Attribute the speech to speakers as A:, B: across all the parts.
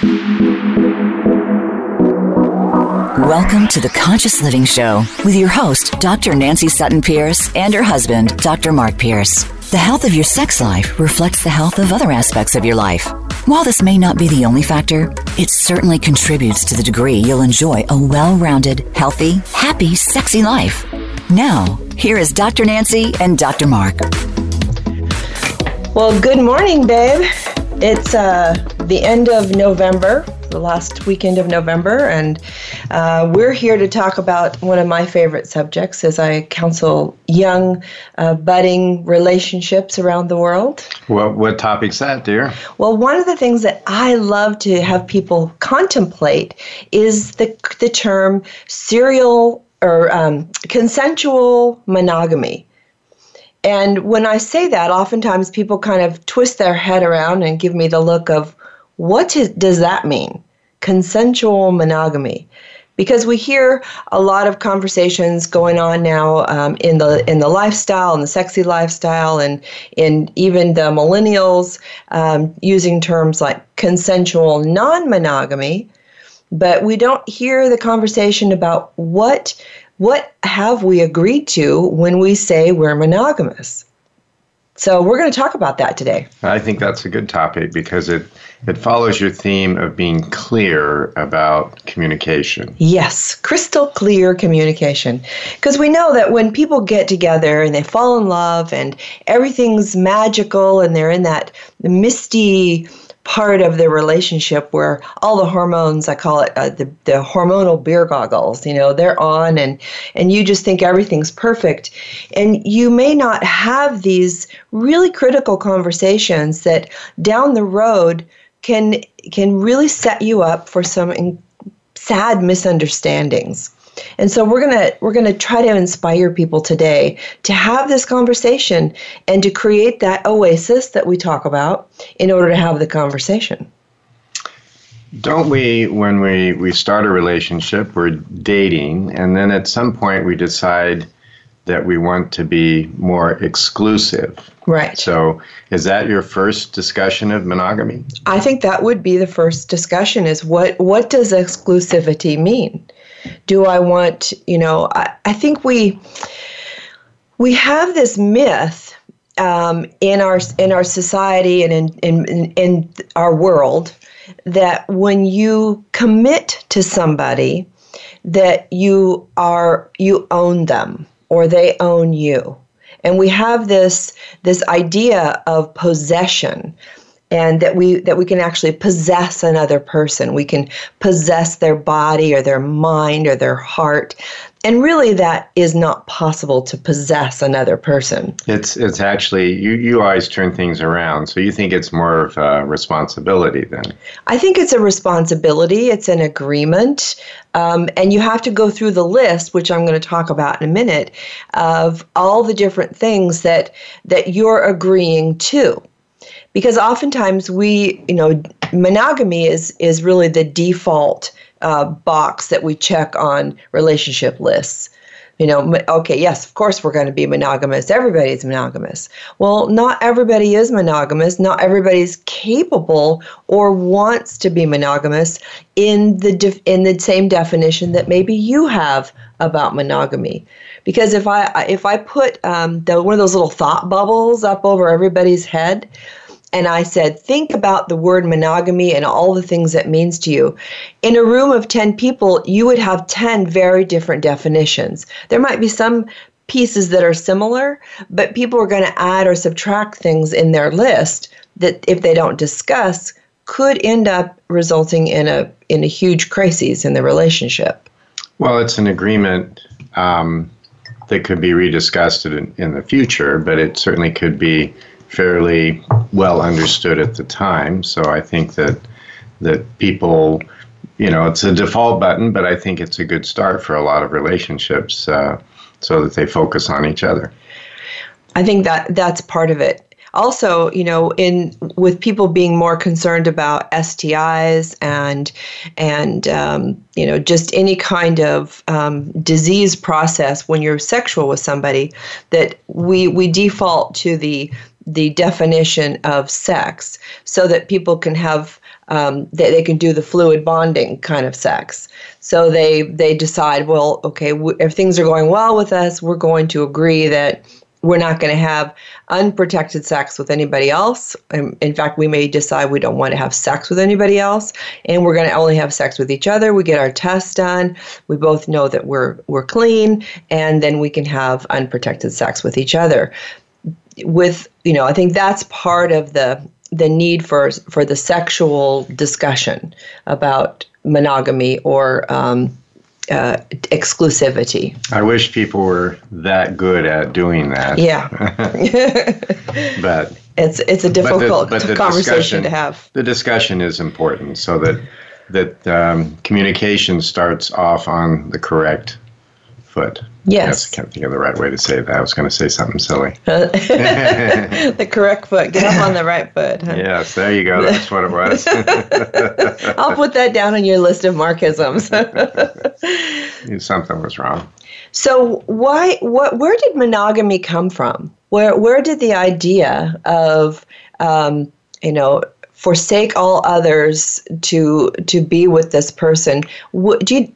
A: Welcome to the Conscious Living Show with your host, Dr. Nancy Sutton Pierce, and her husband, Dr. Mark Pierce. The health of your sex life reflects the health of other aspects of your life. While this may not be the only factor, it certainly contributes to the degree you'll enjoy a well rounded, healthy, happy, sexy life. Now, here is Dr. Nancy and Dr. Mark.
B: Well, good morning, babe. It's uh, the end of November, the last weekend of November, and uh, we're here to talk about one of my favorite subjects as I counsel young, uh, budding relationships around the world.
C: What, what topic's that, dear?
B: Well, one of the things that I love to have people contemplate is the, the term serial or um, consensual monogamy. And when I say that, oftentimes people kind of twist their head around and give me the look of, what is, does that mean? Consensual monogamy. Because we hear a lot of conversations going on now um, in the in the lifestyle and the sexy lifestyle, and in even the millennials um, using terms like consensual non-monogamy, but we don't hear the conversation about what what have we agreed to when we say we're monogamous? So we're going to talk about that today.
C: I think that's a good topic because it it follows your theme of being clear about communication.
B: Yes, crystal clear communication. Because we know that when people get together and they fall in love and everything's magical and they're in that misty part of the relationship where all the hormones i call it uh, the, the hormonal beer goggles you know they're on and and you just think everything's perfect. And you may not have these really critical conversations that down the road can can really set you up for some in, sad misunderstandings and so we're going to we're going to try to inspire people today to have this conversation and to create that oasis that we talk about in order to have the conversation.
C: Don't we, when we, we start a relationship, we're dating, and then at some point we decide that we want to be more exclusive.
B: Right.
C: So, is that your first discussion of monogamy?
B: I think that would be the first discussion is what what does exclusivity mean? Do I want, you know, I, I think we we have this myth um, in our in our society and in, in in our world that when you commit to somebody that you are you own them or they own you. And we have this this idea of possession and that we that we can actually possess another person. We can possess their body or their mind or their heart. And really that is not possible to possess another person.
C: It's it's actually you you always turn things around. So you think it's more of a responsibility then?
B: I think it's a responsibility. It's an agreement. Um, and you have to go through the list which i'm going to talk about in a minute of all the different things that that you're agreeing to because oftentimes we, you know, monogamy is is really the default uh, box that we check on relationship lists. You know, okay, yes, of course we're going to be monogamous. Everybody's monogamous. Well, not everybody is monogamous. Not everybody's capable or wants to be monogamous in the def- in the same definition that maybe you have about monogamy. Because if I if I put um, the, one of those little thought bubbles up over everybody's head, and I said, think about the word monogamy and all the things that means to you. In a room of 10 people, you would have 10 very different definitions. There might be some pieces that are similar, but people are going to add or subtract things in their list that if they don't discuss could end up resulting in a in a huge crisis in the relationship.
C: Well, it's an agreement um, that could be rediscussed in, in the future, but it certainly could be fairly well understood at the time. So I think that that people, you know, it's a default button, but I think it's a good start for a lot of relationships, uh, so that they focus on each other.
B: I think that that's part of it. Also, you know, in with people being more concerned about STIs and and um, you know just any kind of um, disease process when you're sexual with somebody, that we we default to the the definition of sex so that people can have um, they, they can do the fluid bonding kind of sex. So they they decide, well, okay, w- if things are going well with us, we're going to agree that we're not going to have unprotected sex with anybody else. In fact, we may decide we don't want to have sex with anybody else, and we're going to only have sex with each other. We get our tests done. We both know that we're we're clean, and then we can have unprotected sex with each other. With you know, I think that's part of the the need for for the sexual discussion about monogamy or um, uh, exclusivity.
C: I wish people were that good at doing that.
B: Yeah,
C: but
B: it's it's a difficult but the, but the conversation to have.
C: The discussion is important so that that um, communication starts off on the correct foot.
B: Yes.
C: I can't think of the right way to say that. I was going to say something silly.
B: the correct foot. Get up on the right foot.
C: Huh? Yes, there you go. That's what it was.
B: I'll put that down on your list of markisms.
C: something was wrong.
B: So why what where did monogamy come from? Where where did the idea of um, you know forsake all others to to be with this person. Do you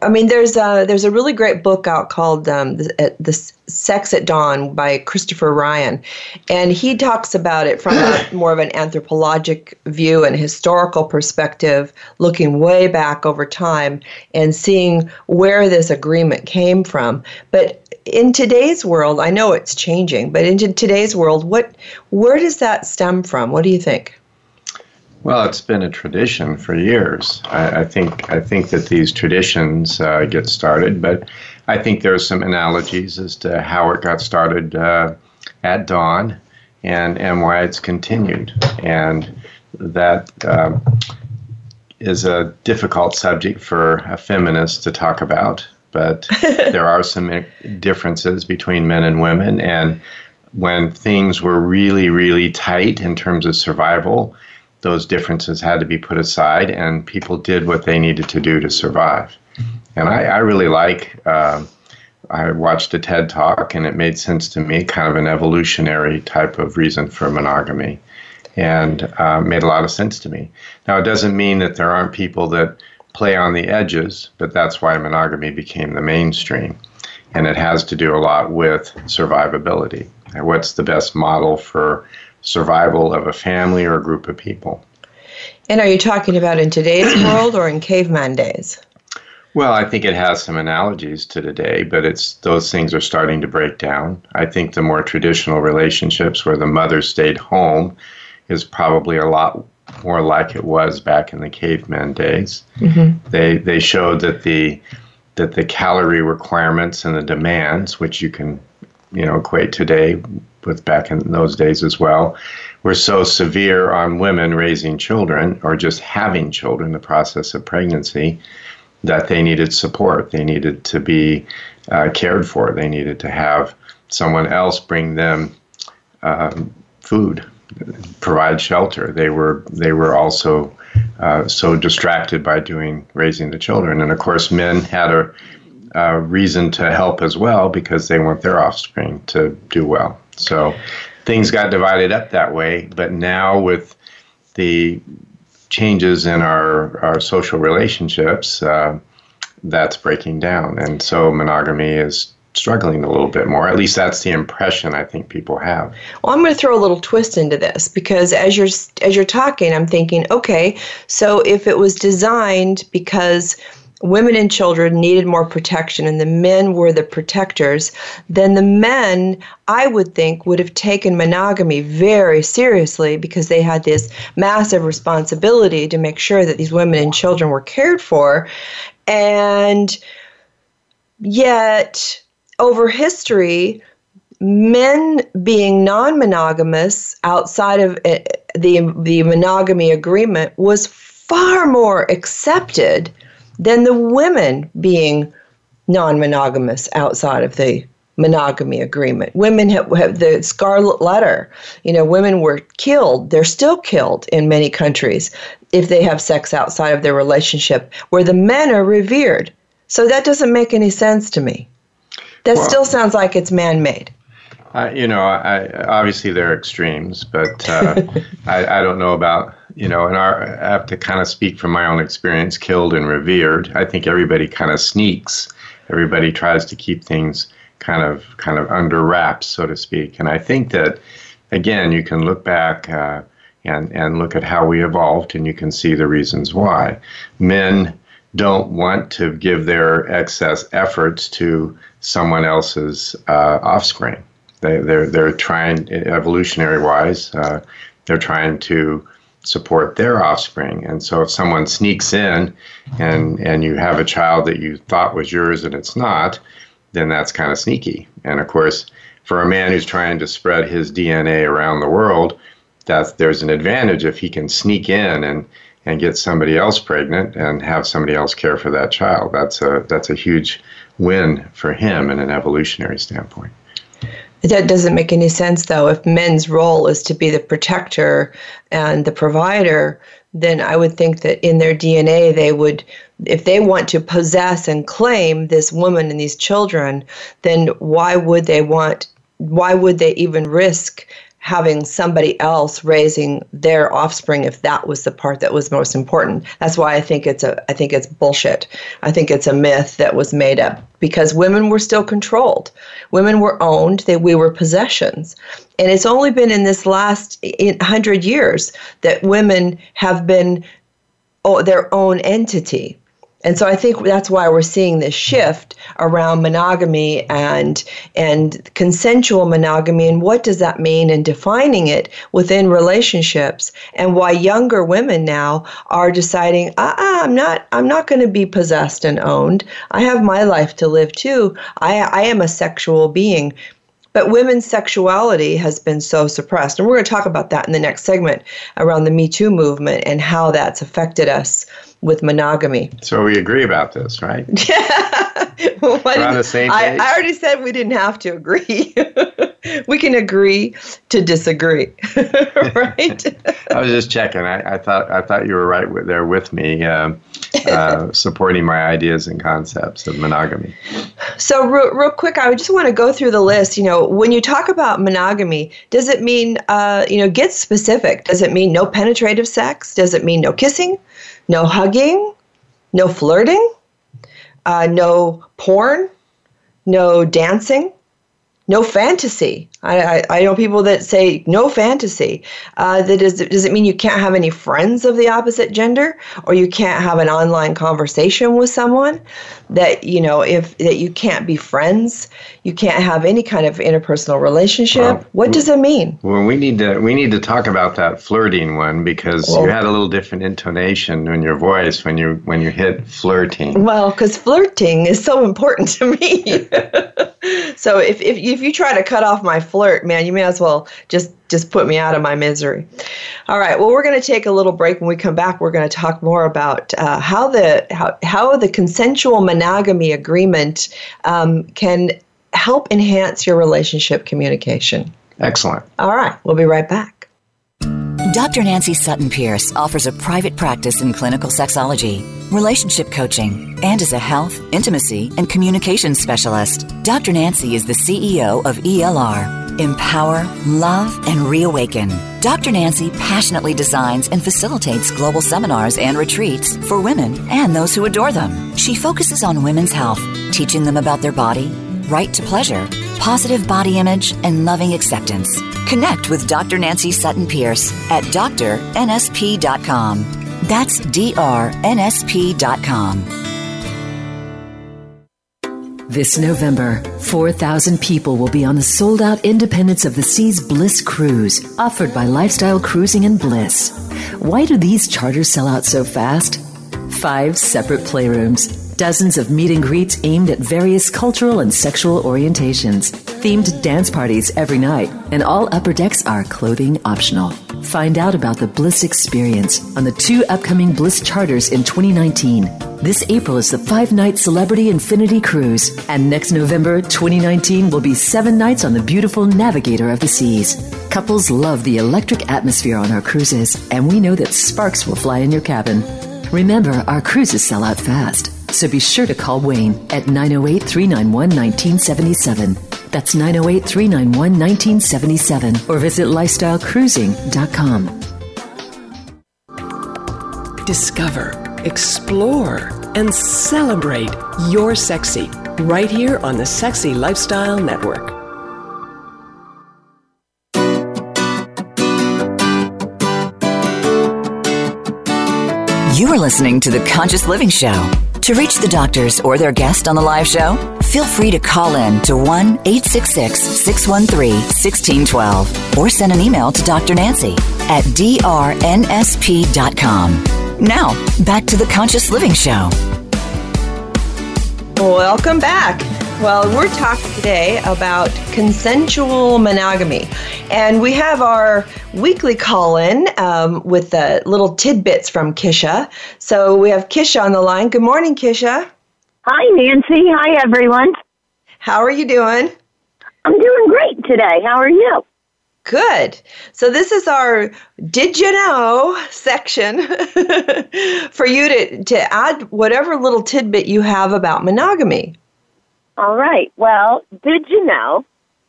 B: i mean there's a there's a really great book out called um, the, uh, the sex at dawn by christopher ryan. And he talks about it from a more of an anthropologic view and historical perspective looking way back over time and seeing where this agreement came from. But in today's world i know it's changing but in today's world what where does that stem from? What do you think
C: well, it's been a tradition for years. I, I think I think that these traditions uh, get started, but I think there are some analogies as to how it got started uh, at dawn, and and why it's continued, and that uh, is a difficult subject for a feminist to talk about. But there are some differences between men and women, and when things were really really tight in terms of survival those differences had to be put aside, and people did what they needed to do to survive. And I, I really like. Uh, I watched a TED talk, and it made sense to me, kind of an evolutionary type of reason for monogamy, and uh, made a lot of sense to me. Now, it doesn't mean that there aren't people that play on the edges, but that's why monogamy became the mainstream. And it has to do a lot with survivability. What's the best model for survival of a family or a group of people.
B: And are you talking about in today's world or in caveman days?
C: Well, I think it has some analogies to today, but it's those things are starting to break down. I think the more traditional relationships where the mother stayed home is probably a lot more like it was back in the caveman days. Mm-hmm. They they showed that the that the calorie requirements and the demands, which you can you know equate today with back in those days as well, were so severe on women raising children or just having children, the process of pregnancy, that they needed support. They needed to be uh, cared for. They needed to have someone else bring them um, food, provide shelter. They were they were also uh, so distracted by doing raising the children, and of course, men had a uh, reason to help as well because they want their offspring to do well. So things got divided up that way. But now with the changes in our, our social relationships, uh, that's breaking down. And so monogamy is struggling a little bit more. At least that's the impression I think people have.
B: Well, I'm going to throw a little twist into this because as you're as you're talking, I'm thinking, okay, so if it was designed because women and children needed more protection and the men were the protectors, then the men, I would think, would have taken monogamy very seriously because they had this massive responsibility to make sure that these women and children were cared for. And yet, over history, men being non-monogamous outside of eh, the the monogamy agreement was far more accepted than the women being non monogamous outside of the monogamy agreement. Women have, have, the scarlet letter. You know, women were killed. They're still killed in many countries if they have sex outside of their relationship, where the men are revered. So that doesn't make any sense to me. That well, still sounds like it's man made.
C: Uh, you know, I, obviously there are extremes, but uh, I, I, don't know about you know. And I have to kind of speak from my own experience. Killed and revered. I think everybody kind of sneaks. Everybody tries to keep things kind of kind of under wraps, so to speak. And I think that again, you can look back. Uh, and, and look at how we evolved, and you can see the reasons why. Men don't want to give their excess efforts to someone else's uh, offspring. They, they're, they're trying, evolutionary wise, uh, they're trying to support their offspring. And so if someone sneaks in and, and you have a child that you thought was yours and it's not, then that's kind of sneaky. And of course, for a man who's trying to spread his DNA around the world, that there's an advantage if he can sneak in and and get somebody else pregnant and have somebody else care for that child. That's a that's a huge win for him in an evolutionary standpoint.
B: That doesn't make any sense though. If men's role is to be the protector and the provider, then I would think that in their DNA they would if they want to possess and claim this woman and these children, then why would they want why would they even risk having somebody else raising their offspring if that was the part that was most important. That's why I think it's a I think it's bullshit. I think it's a myth that was made up because women were still controlled. Women were owned, they we were possessions. And it's only been in this last 100 years that women have been oh, their own entity. And so I think that's why we're seeing this shift around monogamy and and consensual monogamy and what does that mean and defining it within relationships and why younger women now are deciding uh-uh, I'm not I'm not going to be possessed and owned. I have my life to live too. I I am a sexual being. But women's sexuality has been so suppressed. And we're going to talk about that in the next segment around the Me Too movement and how that's affected us with monogamy.
C: So we agree about this, right?
B: Yeah. well,
C: We're on the same
B: page. I, I already said we didn't have to agree. we can agree to disagree, right?
C: I was just checking. I, I, thought I thought you were right with, there with me, uh, uh, supporting my ideas and concepts of monogamy.
B: So, real, real, quick, I just want to go through the list. You know, when you talk about monogamy, does it mean, uh, you know, get specific? Does it mean no penetrative sex? Does it mean no kissing? No hugging, no flirting, uh, no porn, no dancing, no fantasy. I, I, I, know people that say no fantasy. Uh, that is, does it mean you can't have any friends of the opposite gender, or you can't have an online conversation with someone? That you know, if that you can't be friends, you can't have any kind of interpersonal relationship. Well, what does it mean?
C: Well, we need to we need to talk about that flirting one because well, you had a little different intonation in your voice when you when you hit flirting.
B: Well, because flirting is so important to me. so if, if if you try to cut off my flirt, man, you may as well just just put me out of my misery. All right. Well, we're going to take a little break. When we come back, we're going to talk more about uh, how the how, how the consensual monogamy agreement um, can help enhance your relationship communication.
C: Excellent.
B: All right. We'll be right back.
A: Dr. Nancy Sutton Pierce offers a private practice in clinical sexology, relationship coaching, and is a health, intimacy, and communication specialist. Dr. Nancy is the CEO of ELR. Empower, love, and reawaken. Dr. Nancy passionately designs and facilitates global seminars and retreats for women and those who adore them. She focuses on women's health, teaching them about their body, right to pleasure, positive body image, and loving acceptance. Connect with Dr. Nancy Sutton Pierce at drnsp.com. That's drnsp.com.
D: This November, 4,000 people will be on the sold out Independence of the Seas Bliss Cruise, offered by Lifestyle Cruising and Bliss. Why do these charters sell out so fast? Five separate playrooms Dozens of meet and greets aimed at various cultural and sexual orientations. Themed dance parties every night, and all upper decks are clothing optional. Find out about the Bliss experience on the two upcoming Bliss charters in 2019. This April is the five night Celebrity Infinity Cruise, and next November 2019 will be seven nights on the beautiful Navigator of the Seas. Couples love the electric atmosphere on our cruises, and we know that sparks will fly in your cabin. Remember, our cruises sell out fast. So be sure to call Wayne at 908 391 1977. That's 908 391 1977 or visit lifestylecruising.com.
E: Discover, explore, and celebrate your sexy right here on the Sexy Lifestyle Network.
A: You are listening to The Conscious Living Show. To reach the doctors or their guest on the live show, feel free to call in to 1 866 613 1612 or send an email to Dr. Nancy at drnsp.com. Now, back to the Conscious Living Show.
B: Welcome back. Well, we're talking today about consensual monogamy. And we have our weekly call in um, with the little tidbits from Kisha. So we have Kisha on the line. Good morning, Kisha.
F: Hi, Nancy. Hi, everyone.
B: How are you doing?
F: I'm doing great today. How are you?
B: Good. So this is our did you know section for you to, to add whatever little tidbit you have about monogamy.
F: All right. Well, did you know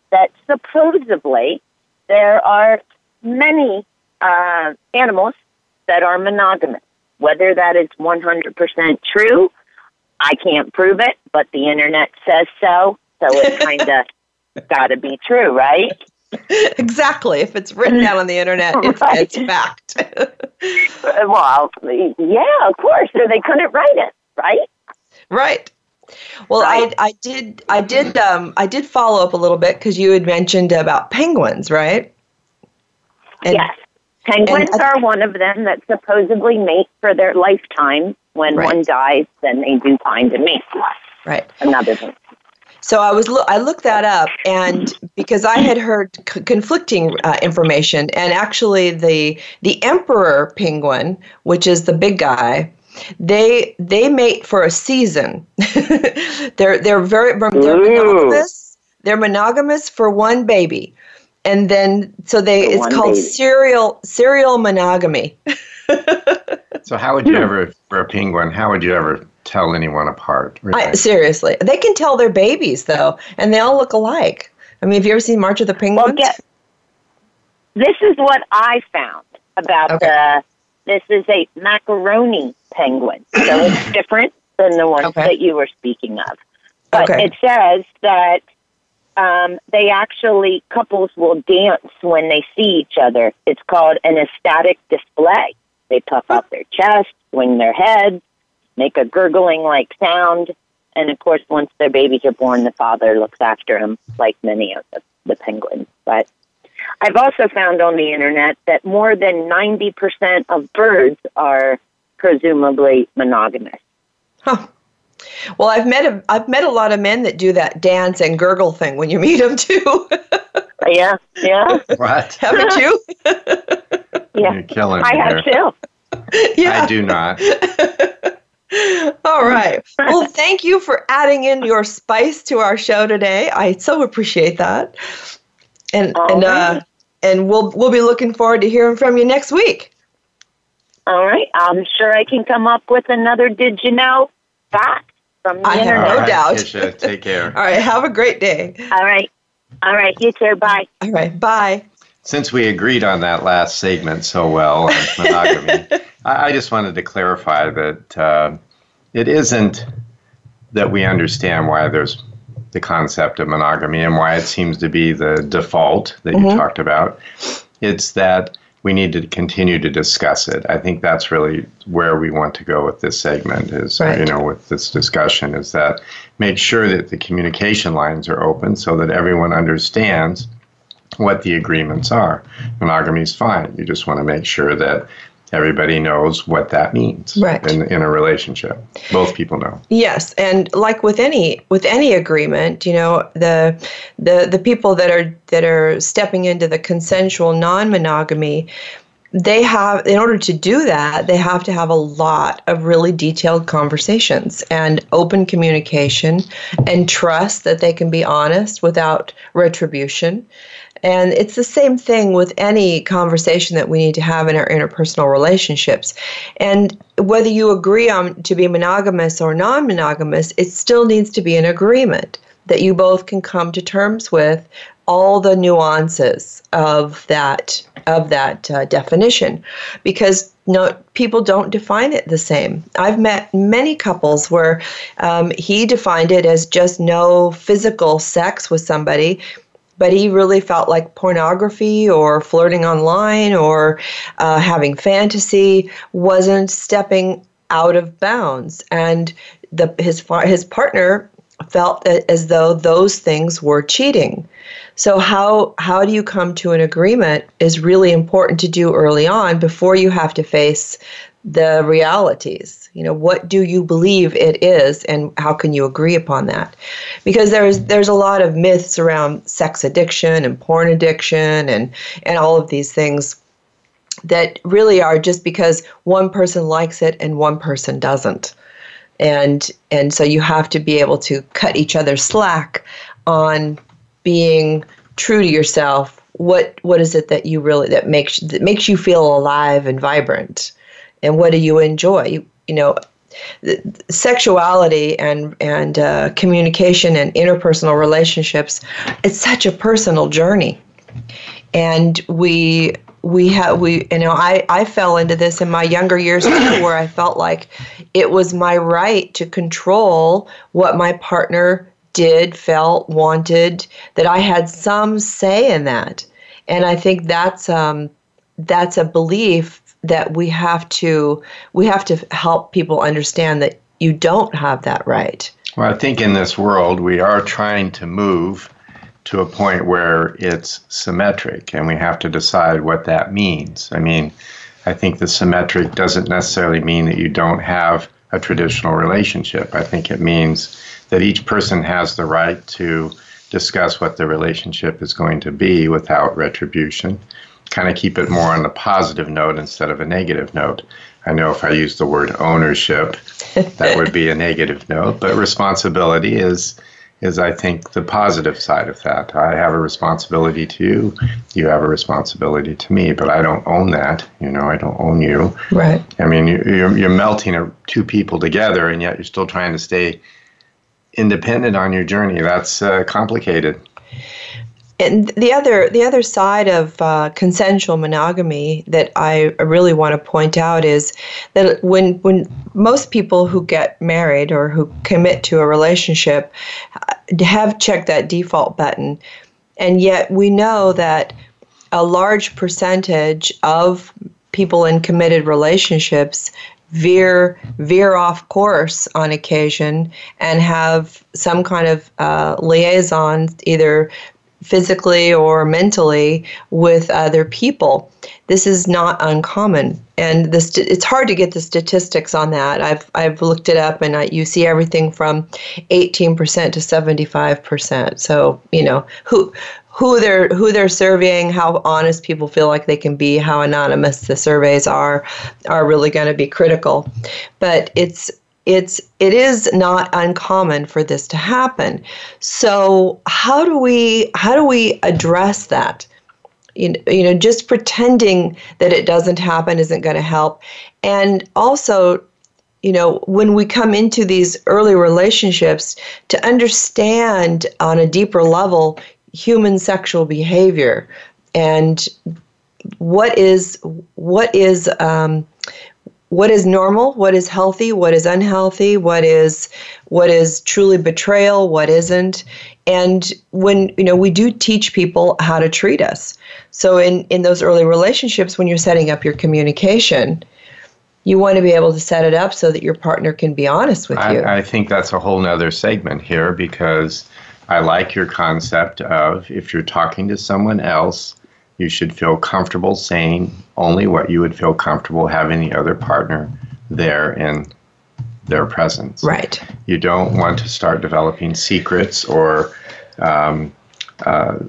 F: that supposedly there are many uh, animals that are monogamous? Whether that is 100% true, I can't prove it, but the internet says so. So it's kind of got to be true, right?
B: exactly. If it's written down on the internet, it's, right. it's fact.
F: well, yeah, of course. So they couldn't write it, right?
B: Right. Well, right. I, I did I did um, I did follow up a little bit because you had mentioned about penguins, right?
F: And, yes, penguins and, are one of them that supposedly mate for their lifetime. When right. one dies, then they do find a mate.
B: Right.
F: Another thing.
B: So I was I looked that up, and because I had heard c- conflicting uh, information, and actually the the emperor penguin, which is the big guy, they they mate for a season. they're they're very they're monogamous. They're monogamous for one baby, and then so they for it's called baby. serial serial monogamy.
C: so how would you ever for a penguin? How would you ever tell anyone apart?
B: Really? I, seriously, they can tell their babies though, and they all look alike. I mean, have you ever seen March of the Penguins? Well, get,
F: this is what I found about okay. the. This is a macaroni penguin, so it's different than the ones okay. that you were speaking of. But okay. it says that um, they actually couples will dance when they see each other. It's called an ecstatic display. They puff out their chest, swing their heads, make a gurgling like sound, and of course, once their babies are born, the father looks after them like many of the, the penguins. But I've also found on the internet that more than 90% of birds are presumably monogamous.
B: Huh. Well, I've met a, I've met a lot of men that do that dance and gurgle thing when you meet them too.
F: yeah, yeah.
C: What?
B: Haven't you?
F: yeah,
C: You're killing
F: I have too.
B: Yeah,
C: I do not.
B: All right. Well, thank you for adding in your spice to our show today. I so appreciate that. And All and right. uh, and we'll we'll be looking forward to hearing from you next week.
F: All right. I'm sure I can come up with another did you know fact from the I internet.
B: have no
C: right,
B: doubt.
C: Kisha, take care.
B: All right. Have a great day.
F: All right. All right. You too. Bye.
B: All right. Bye.
C: Since we agreed on that last segment so well on monogamy, I, I, just wanted to clarify that uh, it isn't that we understand why there's the concept of monogamy and why it seems to be the default that mm-hmm. you talked about. It's that we need to continue to discuss it. I think that's really where we want to go with this segment is right. you know with this discussion is that make sure that the communication lines are open so that everyone understands what the agreements are. Monogamy is fine. You just want to make sure that everybody knows what that means
B: right.
C: in, in a relationship. Both people know.
B: Yes and like with any with any agreement you know the the the people that are that are stepping into the consensual non-monogamy they have in order to do that they have to have a lot of really detailed conversations and open communication and trust that they can be honest without retribution and it's the same thing with any conversation that we need to have in our interpersonal relationships. And whether you agree on to be monogamous or non monogamous, it still needs to be an agreement that you both can come to terms with all the nuances of that of that uh, definition because no people don't define it the same i've met many couples where um, he defined it as just no physical sex with somebody but he really felt like pornography or flirting online or uh, having fantasy wasn't stepping out of bounds. And the his his partner felt as though those things were cheating. So how how do you come to an agreement is really important to do early on before you have to face the realities. You know, what do you believe it is and how can you agree upon that? Because there's there's a lot of myths around sex addiction and porn addiction and and all of these things that really are just because one person likes it and one person doesn't. And and so you have to be able to cut each other slack on being true to yourself what what is it that you really that makes that makes you feel alive and vibrant and what do you enjoy you, you know sexuality and and uh, communication and interpersonal relationships it's such a personal journey and we we have we you know I, I fell into this in my younger years where i felt like it was my right to control what my partner did, felt, wanted, that I had some say in that. And I think that's um, that's a belief that we have to we have to help people understand that you don't have that right.
C: Well, I think in this world we are trying to move to a point where it's symmetric and we have to decide what that means. I mean, I think the symmetric doesn't necessarily mean that you don't have a traditional relationship. I think it means that each person has the right to discuss what the relationship is going to be without retribution. Kind of keep it more on a positive note instead of a negative note. I know if I use the word ownership, that would be a negative note, but responsibility is is I think the positive side of that. I have a responsibility to you, you have a responsibility to me, but I don't own that. You know, I don't own you.
B: Right.
C: I mean, you're you're melting two people together, and yet you're still trying to stay independent on your journey. That's uh, complicated.
B: And the other the other side of uh, consensual monogamy that I really want to point out is that when when most people who get married or who commit to a relationship uh, have checked that default button, and yet we know that a large percentage of people in committed relationships veer veer off course on occasion and have some kind of uh, liaison either physically or mentally with other people. This is not uncommon, and this it's hard to get the statistics on that. I've I've looked it up, and I, you see everything from 18% to 75%. So you know who who they're who they're surveying, how honest people feel like they can be, how anonymous the surveys are, are really going to be critical. But it's it's it is not uncommon for this to happen. So how do we how do we address that? You know, you know, just pretending that it doesn't happen isn't going to help. And also, you know, when we come into these early relationships, to understand on a deeper level human sexual behavior and what is what is um, what is normal, what is healthy, what is unhealthy, what is what is truly betrayal, what isn't. And when you know we do teach people how to treat us. So in in those early relationships when you're setting up your communication, you want to be able to set it up so that your partner can be honest with you.
C: I, I think that's a whole nother segment here because I like your concept of if you're talking to someone else you should feel comfortable saying only what you would feel comfortable having the other partner there in their presence.
B: Right.
C: You don't want to start developing secrets or, um, uh,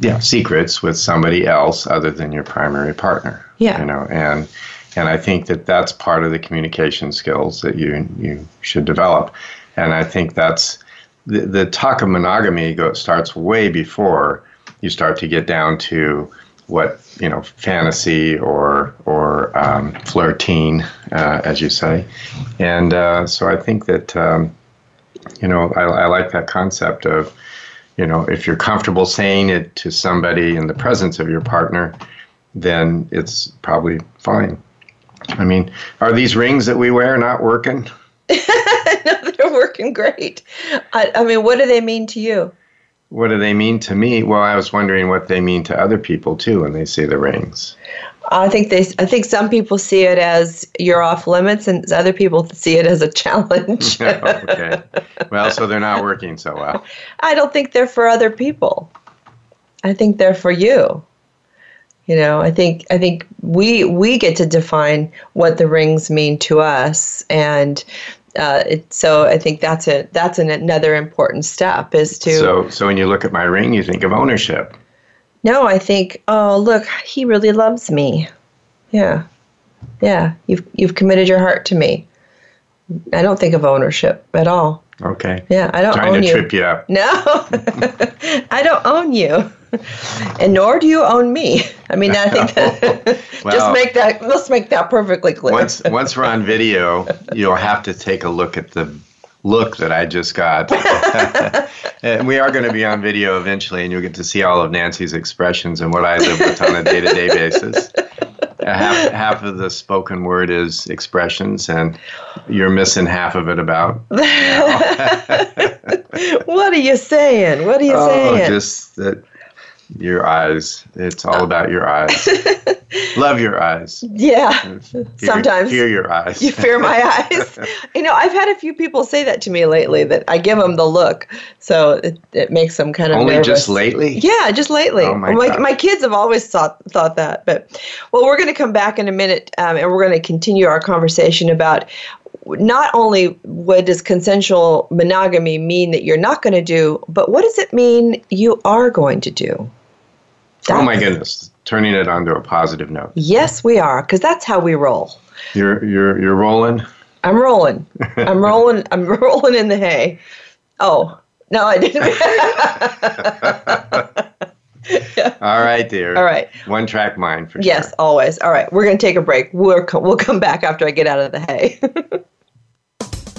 C: yeah, secrets with somebody else other than your primary partner.
B: Yeah.
C: You know, and and I think that that's part of the communication skills that you you should develop, and I think that's the the talk of monogamy go, starts way before you start to get down to what you know fantasy or or um, flirting, uh, as you say, and uh, so I think that um, you know, I, I like that concept of, you know, if you're comfortable saying it to somebody in the presence of your partner, then it's probably fine. I mean, are these rings that we wear not working?
B: no, they're working great. I, I mean, what do they mean to you?
C: What do they mean to me? Well, I was wondering what they mean to other people too when they see the rings.
B: I think they. I think some people see it as you're off limits, and other people see it as a challenge.
C: okay. Well, so they're not working so well.
B: I don't think they're for other people. I think they're for you. You know, I think I think we we get to define what the rings mean to us, and uh, it, so I think that's a that's an, another important step is to.
C: So so when you look at my ring, you think of ownership.
B: No, I think, oh look, he really loves me. Yeah, yeah, you've you've committed your heart to me. I don't think of ownership at all.
C: Okay.
B: Yeah, I don't
C: Trying
B: own
C: to
B: you.
C: trip you up.
B: No, I don't own you, and nor do you own me. I mean, I think that
C: Well-
B: just make that let's make that perfectly clear.
C: Once once we're on video, you'll have to take a look at the look that I just got. and we are going to be on video eventually, and you'll get to see all of Nancy's expressions and what I live with on a day to day basis. Uh, half, half of the spoken word is expressions, and you're missing half of it about.
B: what are you saying? What are you
C: Oh,
B: saying?
C: just that your eyes. It's all about your eyes. Love your eyes.
B: yeah,
C: Fear-
B: sometimes
C: fear your eyes.
B: you fear my eyes. You know, I've had a few people say that to me lately. That I give them the look, so it, it makes them kind of
C: Only
B: nervous.
C: just lately.
B: Yeah, just lately.
C: Oh, my
B: my,
C: God.
B: my kids have always thought thought that. But well, we're going to come back in a minute, um, and we're going to continue our conversation about not only what does consensual monogamy mean that you're not going to do, but what does it mean you are going to do?
C: Oh my goodness, turning it onto a positive note.
B: Yes, we are, because that's how we roll.
C: You're you're you're rolling.
B: I'm rolling. I'm rolling. I'm rolling in the hay. Oh no, I didn't.
C: All right, dear.
B: All right.
C: One track mind for
B: Yes,
C: sure.
B: Yes, always. All right, we're going to take a break. Co- we'll come back after I get out of the hay.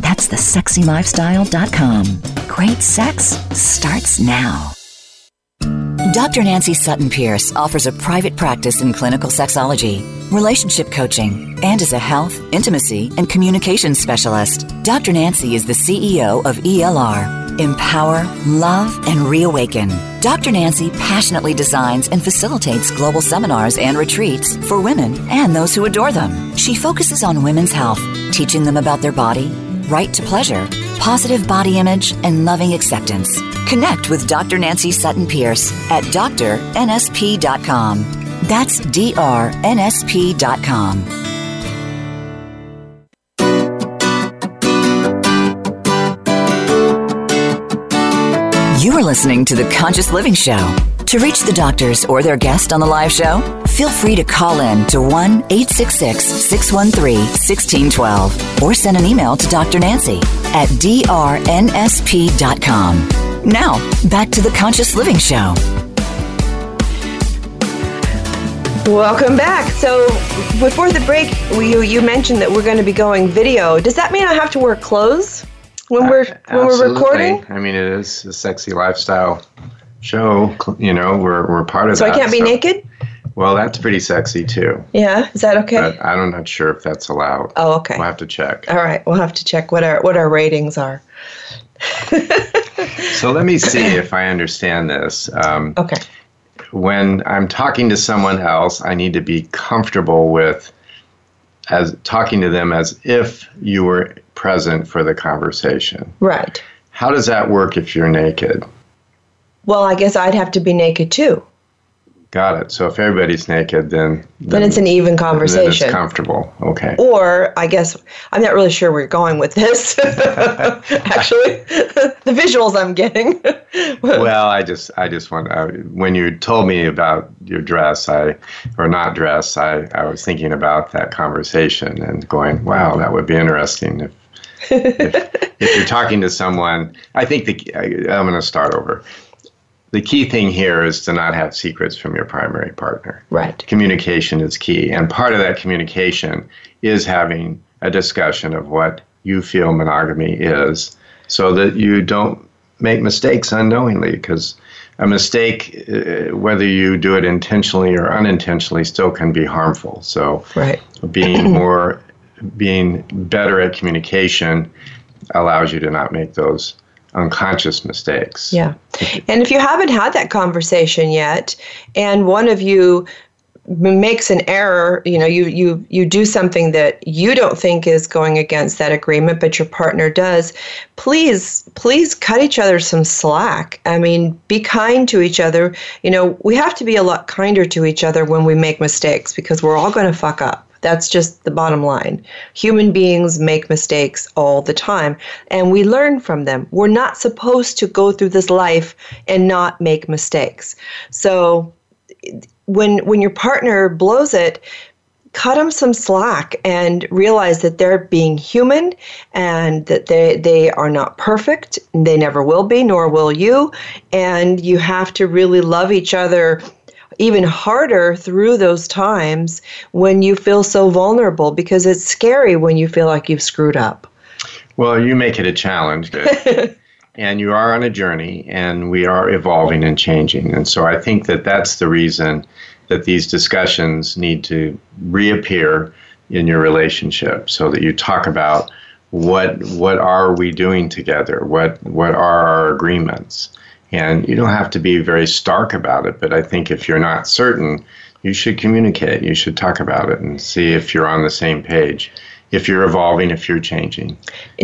A: That's thesexylifestyle.com. Great sex starts now. Dr. Nancy Sutton Pierce offers a private practice in clinical sexology, relationship coaching, and is a health, intimacy, and communications specialist. Dr. Nancy is the CEO of ELR, Empower, Love, and Reawaken. Dr. Nancy passionately designs and facilitates global seminars and retreats for women and those who adore them. She focuses on women's health, teaching them about their body, right to pleasure, positive body image, and loving acceptance. Connect with Dr. Nancy Sutton Pierce at drnsp.com. That's drnsp.com. You are listening to The Conscious Living Show. To reach the doctors or their guest on the live show, feel free to call in to 1 866 613 1612 or send an email to Dr. Nancy at drnsp.com. Now, back to The Conscious Living Show.
B: Welcome back. So, before the break, you you mentioned that we're going to be going video. Does that mean I have to wear clothes when we're when we're recording?
C: I mean, it is a sexy lifestyle show. You know, we're we're part of
B: So
C: that.
B: So I can't be naked?
C: Well, that's pretty sexy too.
B: Yeah, is that okay?
C: But I'm not sure if that's allowed.
B: oh, okay.
C: We'll have to check.
B: All right, we'll have to check what our what our ratings are.
C: So let me see if I understand this. Um,
B: Okay.
C: when I'm talking to someone else, I need to be comfortable with as talking to them as if you were present for the conversation.
B: Right.
C: How does that work if you're naked?
B: Well, I guess I'd have to be naked too.
C: Got it. So if everybody's naked, then
B: then, then it's an even conversation.
C: it's comfortable. Okay.
B: Or I guess I'm not really sure where you're going with this. Actually, the visuals I'm getting.
C: well, I just I just want uh, when you told me about your dress, I or not dress, I I was thinking about that conversation and going, wow, that would be interesting if. if, if you're talking to someone, I think the I, I'm going to start over the key thing here is to not have secrets from your primary partner.
B: Right.
C: Communication is key. And part of that communication is having a discussion of what you feel monogamy is so that you don't make mistakes unknowingly because a mistake uh, whether you do it intentionally or unintentionally still can be harmful so
B: right.
C: being more being better at communication allows you to not make those unconscious mistakes.
B: Yeah. And if you haven't had that conversation yet, and one of you makes an error you know you you you do something that you don't think is going against that agreement but your partner does please please cut each other some slack i mean be kind to each other you know we have to be a lot kinder to each other when we make mistakes because we're all going to fuck up that's just the bottom line. Human beings make mistakes all the time, and we learn from them. We're not supposed to go through this life and not make mistakes. So when when your partner blows it, cut them some slack and realize that they're being human and that they, they are not perfect. They never will be, nor will you. And you have to really love each other even harder through those times when you feel so vulnerable because it's scary when you feel like you've screwed up.
C: Well, you make it a challenge. and you are on a journey, and we are evolving and changing. And so I think that that's the reason that these discussions need to reappear in your relationship so that you talk about what what are we doing together what what are our agreements and you don't have to be very stark about it, but I think if you're not certain, you should communicate. You should talk about it and see if you're on the same page, if you're evolving, if you're changing.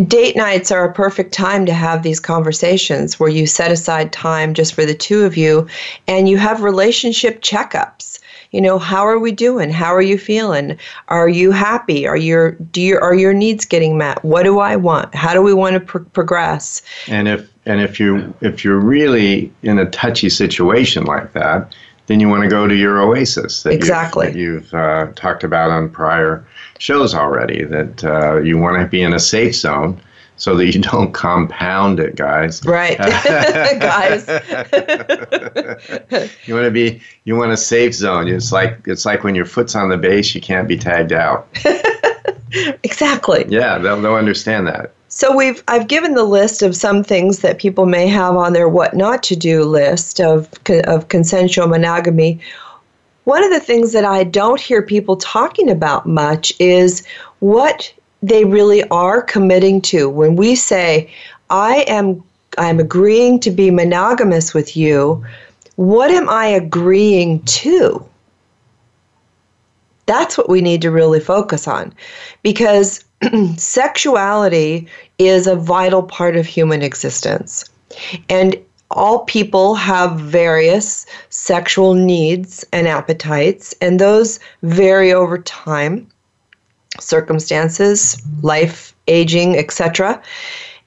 B: Date nights are a perfect time to have these conversations where you set aside time just for the two of you and you have relationship checkups you know how are we doing? How are you feeling? Are you happy? Are your do your are your needs getting met? What do i want? How do we want to pro- progress?
C: And if and if you if you're really in a touchy situation like that then you want to go to your oasis
B: that exactly.
C: you've, that you've uh, talked about on prior shows already that uh, you want to be in a safe zone so that you don't compound it, guys.
B: Right, guys.
C: you want to be, you want a safe zone. It's like it's like when your foot's on the base, you can't be tagged out.
B: exactly.
C: Yeah, they'll, they'll understand that.
B: So we've I've given the list of some things that people may have on their what not to do list of of consensual monogamy. One of the things that I don't hear people talking about much is what they really are committing to. When we say, I am I'm agreeing to be monogamous with you, what am I agreeing to? That's what we need to really focus on because sexuality is a vital part of human existence. And all people have various sexual needs and appetites, and those vary over time circumstances, life, aging, etc.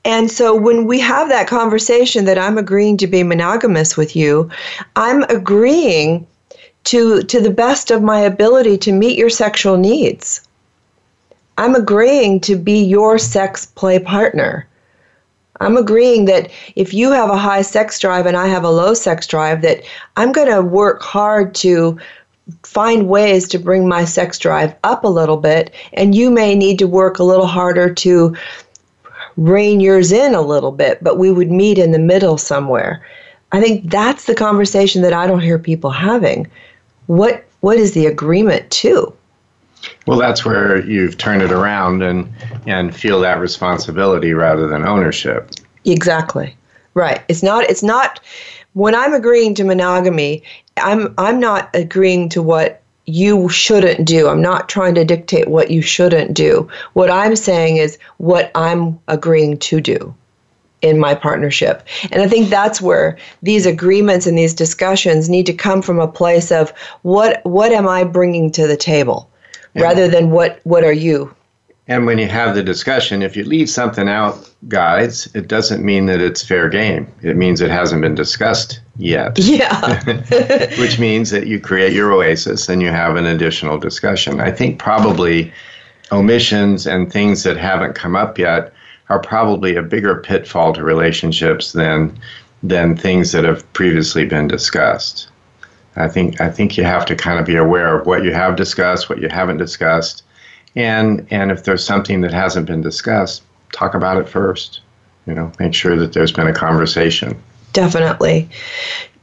B: And so when we have that conversation that I'm agreeing to be monogamous with you, I'm agreeing to to the best of my ability to meet your sexual needs. I'm agreeing to be your sex play partner. I'm agreeing that if you have a high sex drive and I have a low sex drive that I'm going to work hard to find ways to bring my sex drive up a little bit, and you may need to work a little harder to rein yours in a little bit, but we would meet in the middle somewhere. I think that's the conversation that I don't hear people having. What what is the agreement to?
C: Well, that's where you've turned it around and and feel that responsibility rather than ownership.
B: Exactly. Right. It's not it's not when I'm agreeing to monogamy, I'm I'm not agreeing to what you shouldn't do. I'm not trying to dictate what you shouldn't do. What I'm saying is what I'm agreeing to do in my partnership. And I think that's where these agreements and these discussions need to come from a place of what what am I bringing to the table yeah. rather than what what are you
C: and when you have the discussion, if you leave something out, guys, it doesn't mean that it's fair game. It means it hasn't been discussed yet.
B: Yeah.
C: Which means that you create your oasis and you have an additional discussion. I think probably omissions and things that haven't come up yet are probably a bigger pitfall to relationships than than things that have previously been discussed. I think I think you have to kind of be aware of what you have discussed, what you haven't discussed, and and if there's something that hasn't been discussed, talk about it first. You know, make sure that there's been a conversation.
B: Definitely.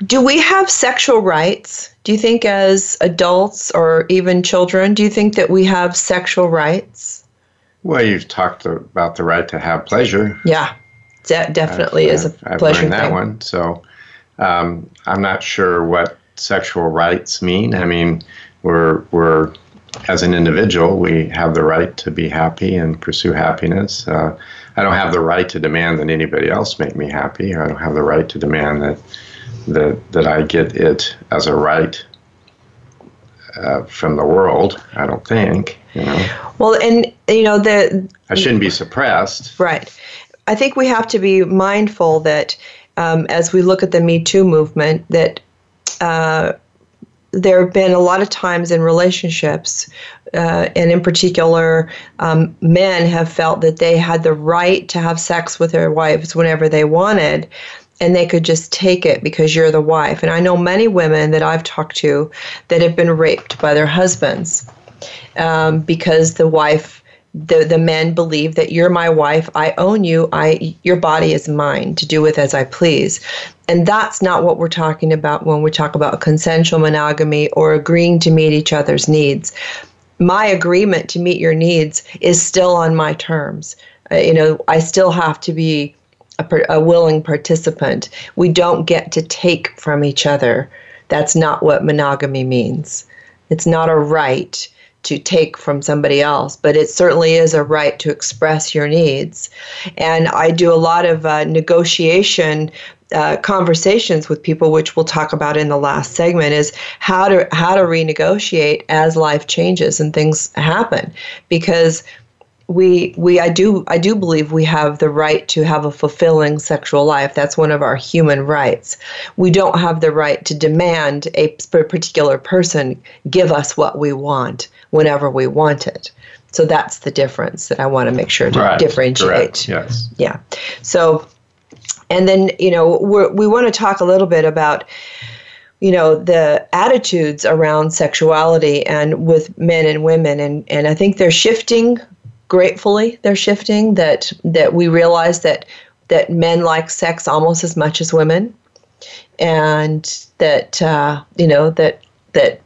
B: Do we have sexual rights? Do you think, as adults or even children, do you think that we have sexual rights?
C: Well, you've talked about the right to have pleasure.
B: Yeah, that definitely I've, is a
C: I've,
B: pleasure
C: I've learned that
B: thing.
C: one. So um, I'm not sure what sexual rights mean. I mean, we're we're as an individual, we have the right to be happy and pursue happiness. Uh, I don't have the right to demand that anybody else make me happy, I don't have the right to demand that that that I get it as a right uh, from the world. I don't think. You know.
B: Well, and you know the.
C: I shouldn't be suppressed.
B: Right. I think we have to be mindful that um, as we look at the Me Too movement, that uh, there have been a lot of times in relationships, uh, and in particular, um, men have felt that they had the right to have sex with their wives whenever they wanted, and they could just take it because you're the wife. And I know many women that I've talked to that have been raped by their husbands um, because the wife the the men believe that you're my wife i own you i your body is mine to do with as i please. And that's not what we're talking about when we talk about consensual monogamy or agreeing to meet each other's needs. My agreement to meet your needs is still on my terms. Uh, you know i still have to be a, a willing participant. We don't get to take from each other. That's not what monogamy means. It's not a right to take from somebody else, but it certainly is a right to express your needs. And I do a lot of uh, negotiation uh, conversations with people, which we'll talk about in the last segment, is how to how to renegotiate as life changes and things happen, because we we I do I do believe we have the right to have a fulfilling sexual life. That's one of our human rights. We don't have the right to demand a particular person give us what we want whenever we want it. So that's the difference that I want to make sure to
C: right.
B: differentiate.
C: Correct. Yes.
B: Yeah. So, and then you know we we want to talk a little bit about you know the attitudes around sexuality and with men and women and and I think they're shifting gratefully they're shifting that that we realize that that men like sex almost as much as women and that uh, you know that that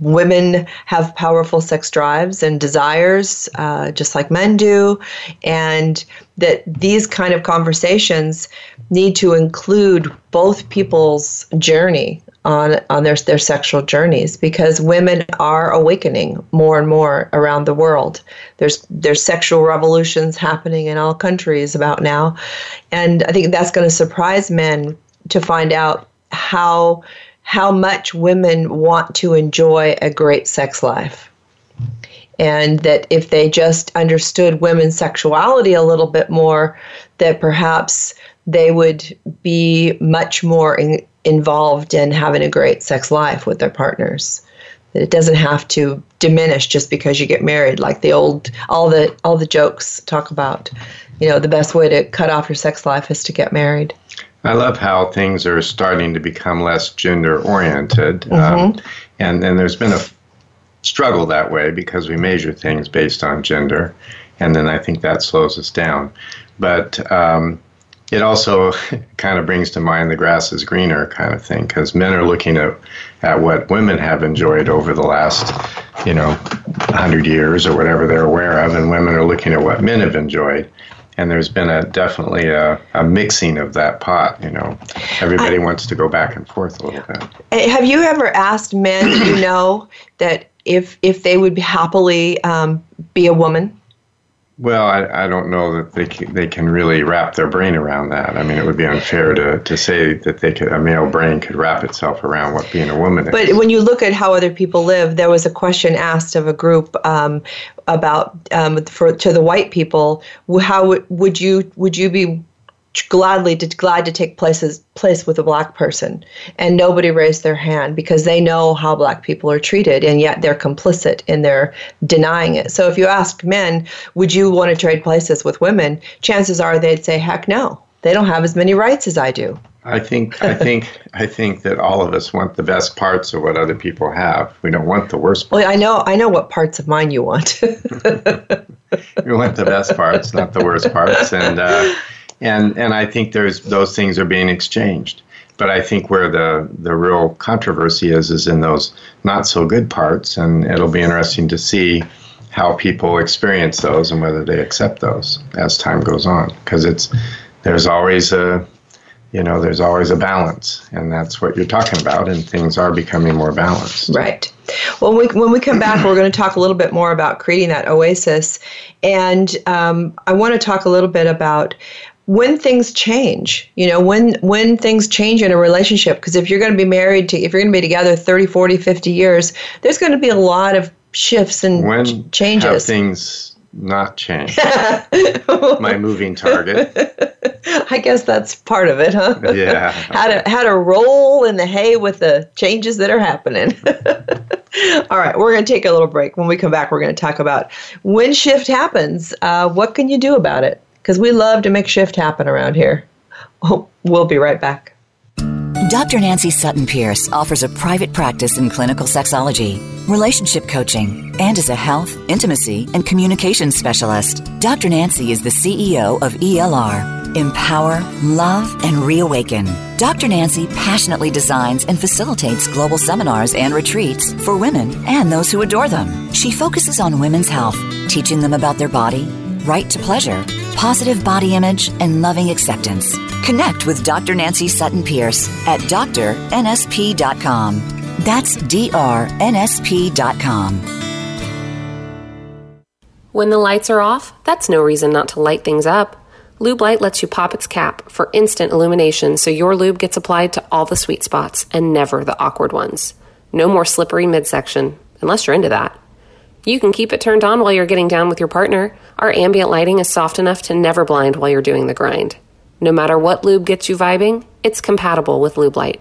B: women have powerful sex drives and desires uh, just like men do and that these kind of conversations need to include both people's journey on on their their sexual journeys because women are awakening more and more around the world. There's there's sexual revolutions happening in all countries about now, and I think that's going to surprise men to find out how how much women want to enjoy a great sex life. And that if they just understood women's sexuality a little bit more, that perhaps they would be much more in, involved in having a great sex life with their partners. That it doesn't have to diminish just because you get married, like the old all the all the jokes talk about. You know, the best way to cut off your sex life is to get married.
C: I love how things are starting to become less gender oriented,
B: mm-hmm. um,
C: and and there's been a struggle that way because we measure things based on gender, and then I think that slows us down. But um, it also kind of brings to mind the grass is greener kind of thing because men are looking at, at what women have enjoyed over the last, you know, 100 years or whatever they're aware of, and women are looking at what men have enjoyed. And there's been a definitely a, a mixing of that pot. You know, everybody I, wants to go back and forth a little bit.
B: Eh, have you ever asked men you know that if if they would happily um, be a woman?
C: Well, I, I don't know that they can, they can really wrap their brain around that. I mean, it would be unfair to, to say that they could a male brain could wrap itself around what being a woman is.
B: But when you look at how other people live, there was a question asked of a group um, about um, for to the white people, how would you would you be gladly to, glad to take places place with a black person. And nobody raised their hand because they know how black people are treated and yet they're complicit in their denying it. So if you ask men would you want to trade places with women? Chances are they'd say heck no. They don't have as many rights as i do.
C: I think i think i think that all of us want the best parts of what other people have. We don't want the worst
B: parts. well i know i know what parts of mine you want. You
C: want the best parts not the worst parts. And uh, and and I think there's those things are being exchanged. But I think where the the real controversy is is in those not so good parts, and it'll be interesting to see how people experience those and whether they accept those as time goes on, because it's there's always a you know there's always a balance. And that's what you're talking about. And things are becoming more balanced.
B: Right. Well we, when we come back we're going to talk a little bit more about creating that oasis. And um, i want to talk a little bit about when things change you know when when things change in a relationship because if you're going to be married to if you're going to be together 30 40 50 years there's going to be a lot of shifts and
C: when
B: ch- changes.
C: have things not change my moving target.
B: I guess that's part of it huh?
C: Yeah.
B: How to how to roll in the hay with the changes that are happening. All right we're going to take a little break. When we come back we're going to talk about when shift happens uh, what can you do about it because we love to make shift happen around here. We'll be right back.
A: Dr. Nancy Sutton Pierce offers a private practice in clinical sexology, relationship coaching, and is a health, intimacy, and communication specialist. Dr. Nancy is the CEO of ELR. Empower, love, and reawaken. Dr. Nancy passionately designs and facilitates global seminars and retreats for women and those who adore them. She focuses on women's health, teaching them about their body right to pleasure, positive body image, and loving acceptance. Connect with Dr. Nancy Sutton Pierce at drnsp.com. That's drnsp.com.
G: When the lights are off, that's no reason not to light things up. Lube Light lets you pop its cap for instant illumination so your lube gets applied to all the sweet spots and never the awkward ones. No more slippery midsection, unless you're into that. You can keep it turned on while you're getting down with your partner. Our ambient lighting is soft enough to never blind while you're doing the grind. No matter what lube gets you vibing, it's compatible with Lube Light.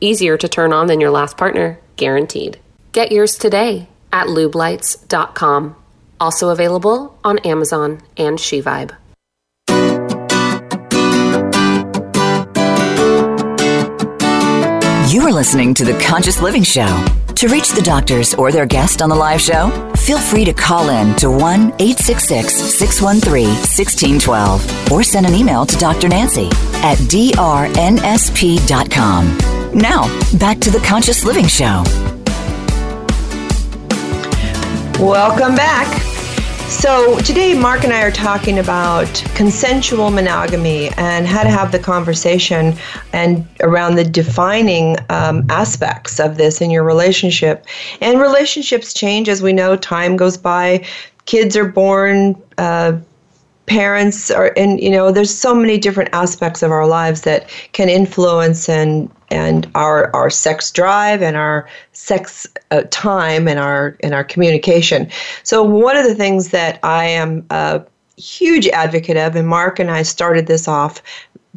G: Easier to turn on than your last partner, guaranteed. Get yours today at lubelights.com. Also available on Amazon and SheVibe.
A: You are listening to The Conscious Living Show. To reach the doctors or their guest on the live show, feel free to call in to 1 866 613 1612 or send an email to Dr. Nancy at drnsp.com. Now, back to the Conscious Living Show.
B: Welcome back. So, today, Mark and I are talking about consensual monogamy and how to have the conversation and around the defining um, aspects of this in your relationship. And relationships change as we know, time goes by, kids are born. Uh, parents are and you know there's so many different aspects of our lives that can influence and and our our sex drive and our sex uh, time and our and our communication. So one of the things that i am a huge advocate of and mark and i started this off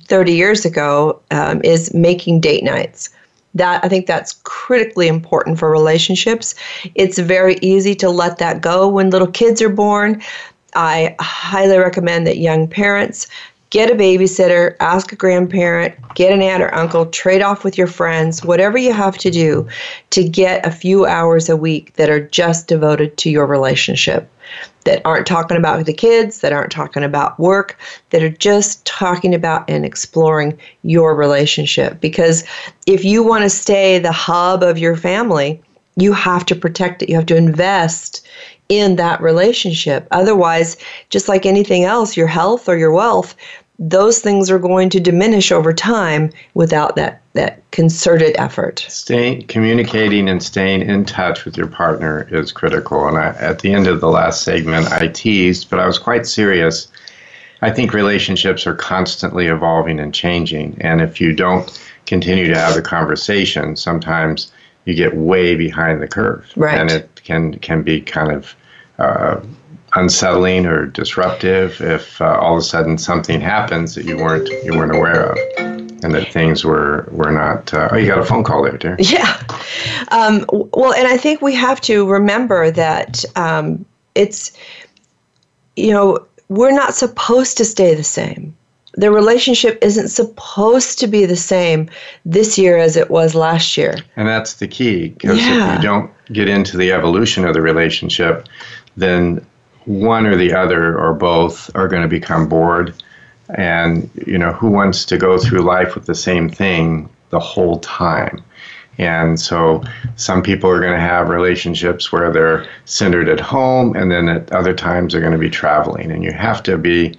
B: 30 years ago um, is making date nights. That i think that's critically important for relationships. It's very easy to let that go when little kids are born. I highly recommend that young parents get a babysitter, ask a grandparent, get an aunt or uncle, trade off with your friends, whatever you have to do to get a few hours a week that are just devoted to your relationship. That aren't talking about the kids, that aren't talking about work, that are just talking about and exploring your relationship. Because if you want to stay the hub of your family, You have to protect it. You have to invest in that relationship. Otherwise, just like anything else, your health or your wealth, those things are going to diminish over time without that that concerted effort.
C: Staying communicating and staying in touch with your partner is critical. And I, at the end of the last segment, I teased, but I was quite serious. I think relationships are constantly evolving and changing, and if you don't continue to have the conversation, sometimes you get way behind the curve,
B: right.
C: and it can can be kind of uh, unsettling or disruptive if uh, all of a sudden something happens that you weren't you weren't aware of and that things were were not uh, oh you got a phone call there dear
B: yeah. Um, well and i think we have to remember that um, it's you know we're not supposed to stay the same the relationship isn't supposed to be the same this year as it was last year
C: and that's the key because yeah. if you don't get into the evolution of the relationship then one or the other or both are going to become bored. And, you know, who wants to go through life with the same thing the whole time? And so some people are going to have relationships where they're centered at home, and then at other times they're going to be traveling. And you have to be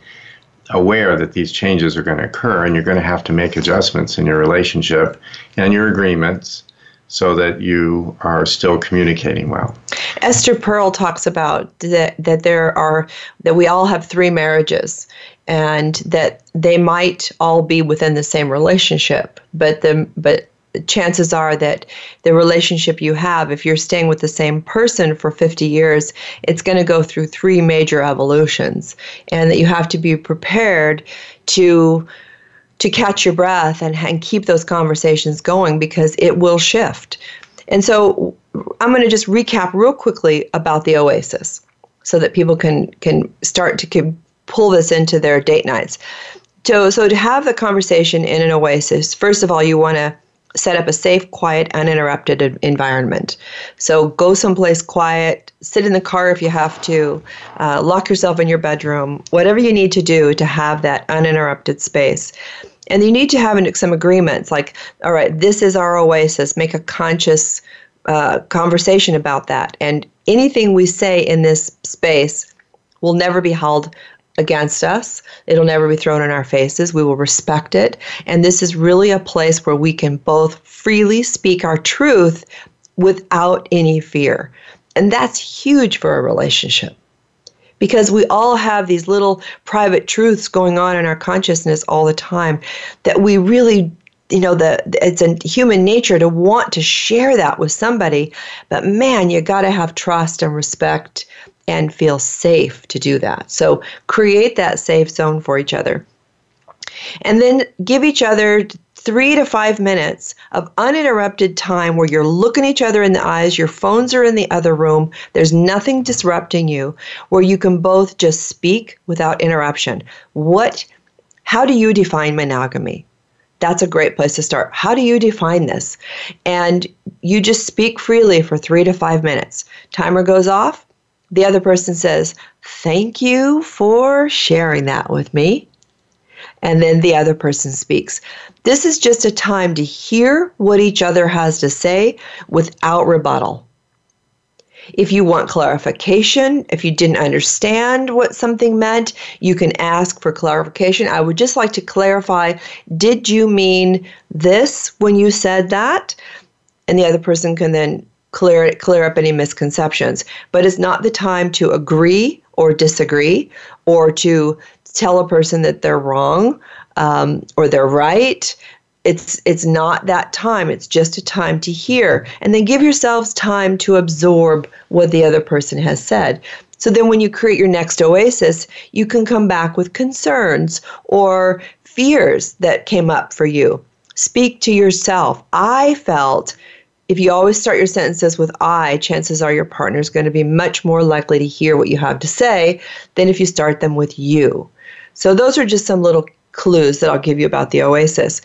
C: aware that these changes are going to occur, and you're going to have to make adjustments in your relationship and your agreements so that you are still communicating well.
B: Esther Perel talks about that that there are that we all have three marriages and that they might all be within the same relationship, but the but chances are that the relationship you have if you're staying with the same person for 50 years it's going to go through three major evolutions and that you have to be prepared to to catch your breath and, and keep those conversations going because it will shift. And so I'm going to just recap real quickly about the Oasis so that people can can start to can pull this into their date nights. So so to have the conversation in an Oasis, first of all, you want to set up a safe, quiet, uninterrupted environment. So go someplace quiet, sit in the car if you have to, uh, lock yourself in your bedroom, whatever you need to do to have that uninterrupted space. And you need to have some agreements like, all right, this is our oasis. Make a conscious uh, conversation about that. And anything we say in this space will never be held against us. It'll never be thrown in our faces. We will respect it. And this is really a place where we can both freely speak our truth without any fear. And that's huge for a relationship because we all have these little private truths going on in our consciousness all the time that we really you know the it's a human nature to want to share that with somebody but man you got to have trust and respect and feel safe to do that so create that safe zone for each other and then give each other three to five minutes of uninterrupted time where you're looking each other in the eyes, your phones are in the other room, there's nothing disrupting you, where you can both just speak without interruption. What, how do you define monogamy? That's a great place to start. How do you define this? And you just speak freely for three to five minutes. Timer goes off. The other person says, Thank you for sharing that with me and then the other person speaks. This is just a time to hear what each other has to say without rebuttal. If you want clarification, if you didn't understand what something meant, you can ask for clarification. I would just like to clarify did you mean this when you said that? And the other person can then clear clear up any misconceptions. But it's not the time to agree or disagree or to tell a person that they're wrong um, or they're right. It's it's not that time. It's just a time to hear and then give yourselves time to absorb what the other person has said. So then when you create your next oasis you can come back with concerns or fears that came up for you. Speak to yourself. I felt if you always start your sentences with I, chances are your partner is going to be much more likely to hear what you have to say than if you start them with you. So, those are just some little clues that I'll give you about the oasis.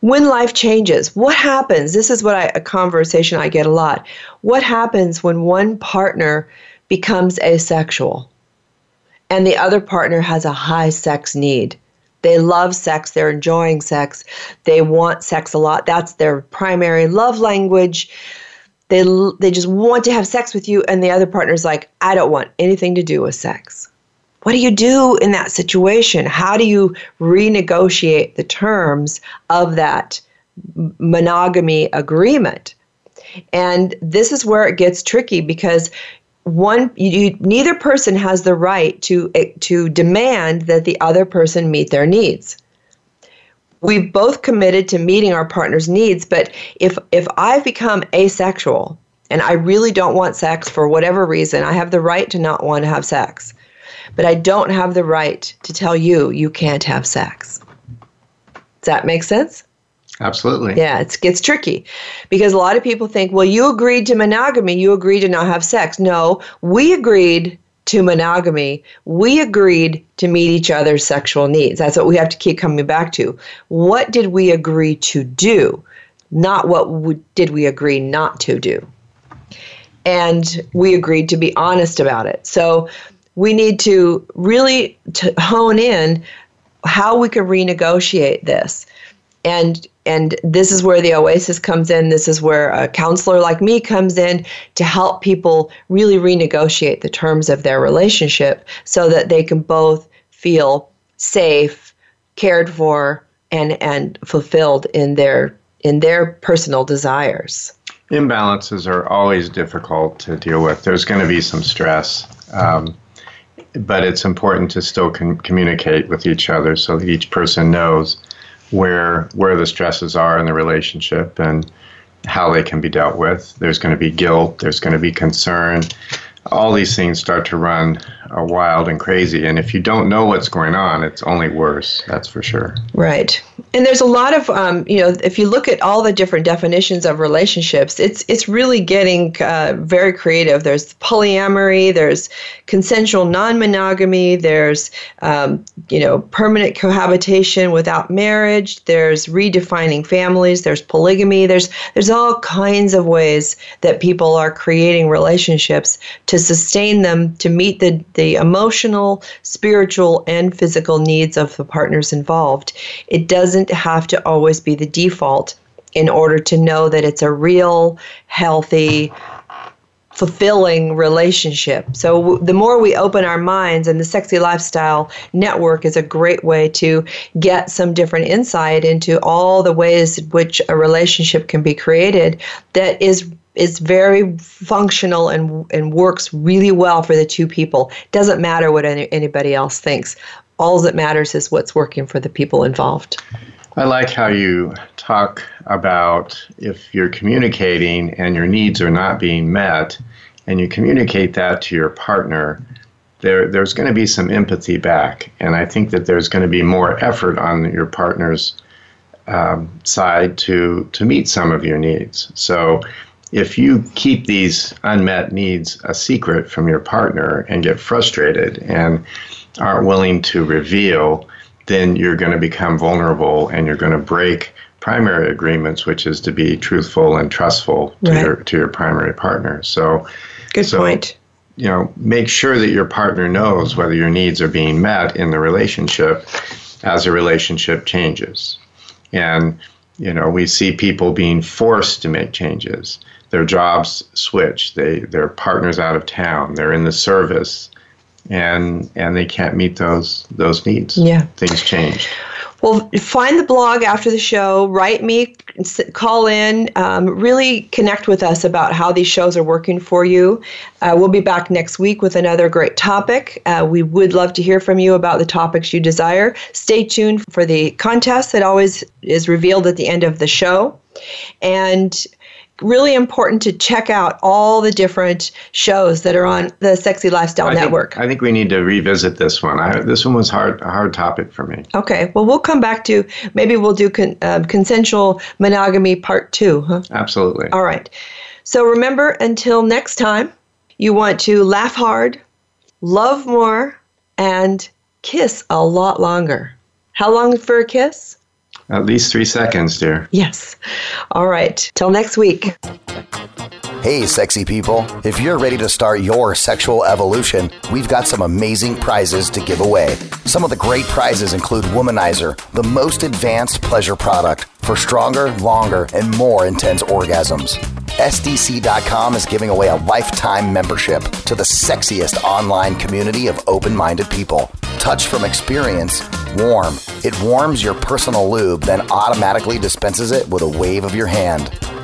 B: When life changes, what happens? This is what I, a conversation I get a lot. What happens when one partner becomes asexual and the other partner has a high sex need? They love sex, they're enjoying sex, they want sex a lot. That's their primary love language. they they just want to have sex with you and the other partner's like i don't want anything to do with sex. What do you do in that situation? How do you renegotiate the terms of that monogamy agreement? And this is where it gets tricky because one you, neither person has the right to eh, to demand that the other person meet their needs. We've both committed to meeting our partner's needs but if if i've become asexual and i really don't want sex for whatever reason i have the right to not want to have sex. But i don't have the right to tell you you can't have sex. Does that make sense
C: absolutely
B: yeah it gets tricky because a lot of people think well you agreed to monogamy you agreed to not have sex no we agreed to monogamy, we agreed to meet each other's sexual needs. That's what we have to keep coming back to. What did we agree to do? Not what did we agree not to do. And we agreed to be honest about it. So we need to really to hone in how we can renegotiate this. And and this is where the Oasis comes in. This is where a counselor like me comes in to help people really renegotiate the terms of their relationship so that they can both feel safe, cared for, and, and fulfilled in their in their personal desires.
C: Imbalances are always difficult to deal with. There's going to be some stress. Um, but it's important to still con- communicate with each other so that each person knows where where the stresses are in the relationship and how they can be dealt with. There's going to be guilt. There's going to be concern. All these things start to run uh, wild and crazy. And if you don't know what's going on, it's only worse. That's for sure.
B: Right and there's a lot of um, you know if you look at all the different definitions of relationships it's it's really getting uh, very creative there's polyamory there's consensual non-monogamy there's um, you know permanent cohabitation without marriage there's redefining families there's polygamy there's there's all kinds of ways that people are creating relationships to sustain them to meet the the emotional spiritual and physical needs of the partners involved it doesn't have to always be the default in order to know that it's a real, healthy, fulfilling relationship. So the more we open our minds, and the Sexy Lifestyle Network is a great way to get some different insight into all the ways in which a relationship can be created that is is very functional and and works really well for the two people. Doesn't matter what any, anybody else thinks all that matters is what's working for the people involved.
C: I like how you talk about if you're communicating and your needs are not being met, and you communicate that to your partner, there, there's going to be some empathy back. And I think that there's going to be more effort on your partner's um, side to, to meet some of your needs. So if you keep these unmet needs a secret from your partner and get frustrated and aren't willing to reveal, then you're going to become vulnerable and you're going to break primary agreements, which is to be truthful and trustful to right. your to your primary partner. So,
B: good so, point.
C: You know, make sure that your partner knows whether your needs are being met in the relationship as a relationship changes. And you know, we see people being forced to make changes. Their jobs switch. They their partners out of town. They're in the service and and they can't meet those those needs.
B: Yeah,
C: things change.
B: Well, find the blog after the show. Write me, call in, um, really connect with us about how these shows are working for you. Uh, we'll be back next week with another great topic. Uh, we would love to hear from you about the topics you desire. Stay tuned for the contest that always is revealed at the end of the show. And really important to check out all the different shows that are on the Sexy Lifestyle
C: I
B: Network.
C: Think, I think we need to revisit this one. I, this one was hard, a hard topic for me.
B: Okay, well, we'll come back to maybe we'll do con, uh, consensual monogamy part two. Huh?
C: Absolutely.
B: All right. So remember, until next time, you want to laugh hard, love more, and kiss a lot longer. How long for a kiss?
C: At least three seconds, dear.
B: Yes. All right. Till next week.
H: Hey, sexy people. If you're ready to start your sexual evolution, we've got some amazing prizes to give away. Some of the great prizes include Womanizer, the most advanced pleasure product for stronger, longer, and more intense orgasms. SDC.com is giving away a lifetime membership to the sexiest online community of open minded people. Touch from experience, warm. It warms your personal lube, then automatically dispenses it with a wave of your hand.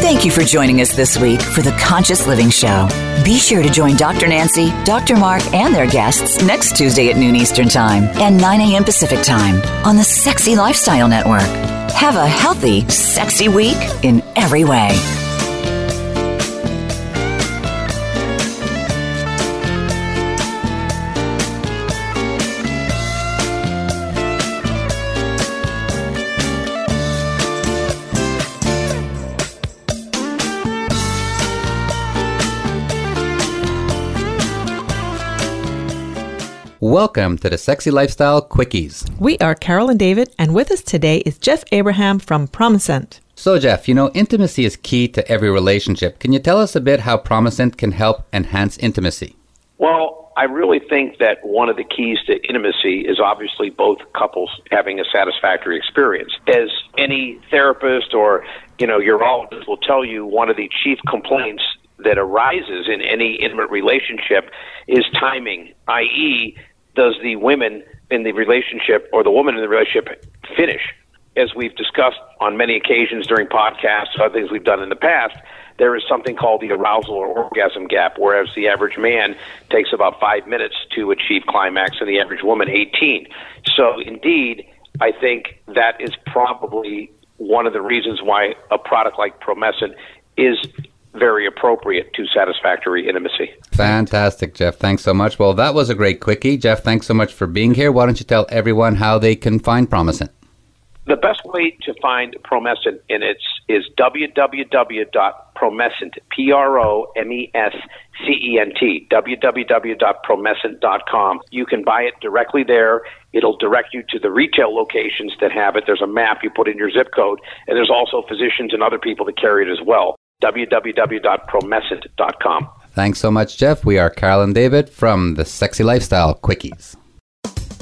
A: Thank you for joining us this week for the Conscious Living Show. Be sure to join Dr. Nancy, Dr. Mark, and their guests next Tuesday at noon Eastern Time and 9 a.m. Pacific Time on the Sexy Lifestyle Network. Have a healthy, sexy week in every way.
I: Welcome to the Sexy Lifestyle Quickies.
J: We are Carol and David, and with us today is Jeff Abraham from Promescent.
I: So, Jeff, you know, intimacy is key to every relationship. Can you tell us a bit how Promescent can help enhance intimacy?
K: Well, I really think that one of the keys to intimacy is obviously both couples having a satisfactory experience. As any therapist or, you know, urologist will tell you, one of the chief complaints that arises in any intimate relationship is timing, i.e., does the women in the relationship or the woman in the relationship finish? As we've discussed on many occasions during podcasts, other things we've done in the past, there is something called the arousal or orgasm gap, whereas the average man takes about five minutes to achieve climax and the average woman 18. So, indeed, I think that is probably one of the reasons why a product like Promescent is very appropriate to satisfactory intimacy.
I: Fantastic, Jeff. Thanks so much. Well, that was a great quickie. Jeff, thanks so much for being here. Why don't you tell everyone how they can find Promescent?
K: The best way to find Promescent in its is www.promescent, P-R-O-M-E-S-C-E-N-T, www.promescent.com. You can buy it directly there. It'll direct you to the retail locations that have it. There's a map you put in your zip code, and there's also physicians and other people that carry it as well www.promescent.com.
I: Thanks so much, Jeff. We are Carol and David from the Sexy Lifestyle Quickies.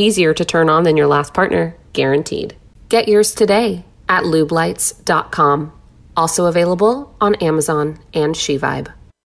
G: Easier to turn on than your last partner, guaranteed. Get yours today at lubelights.com. Also available on Amazon and SheVibe.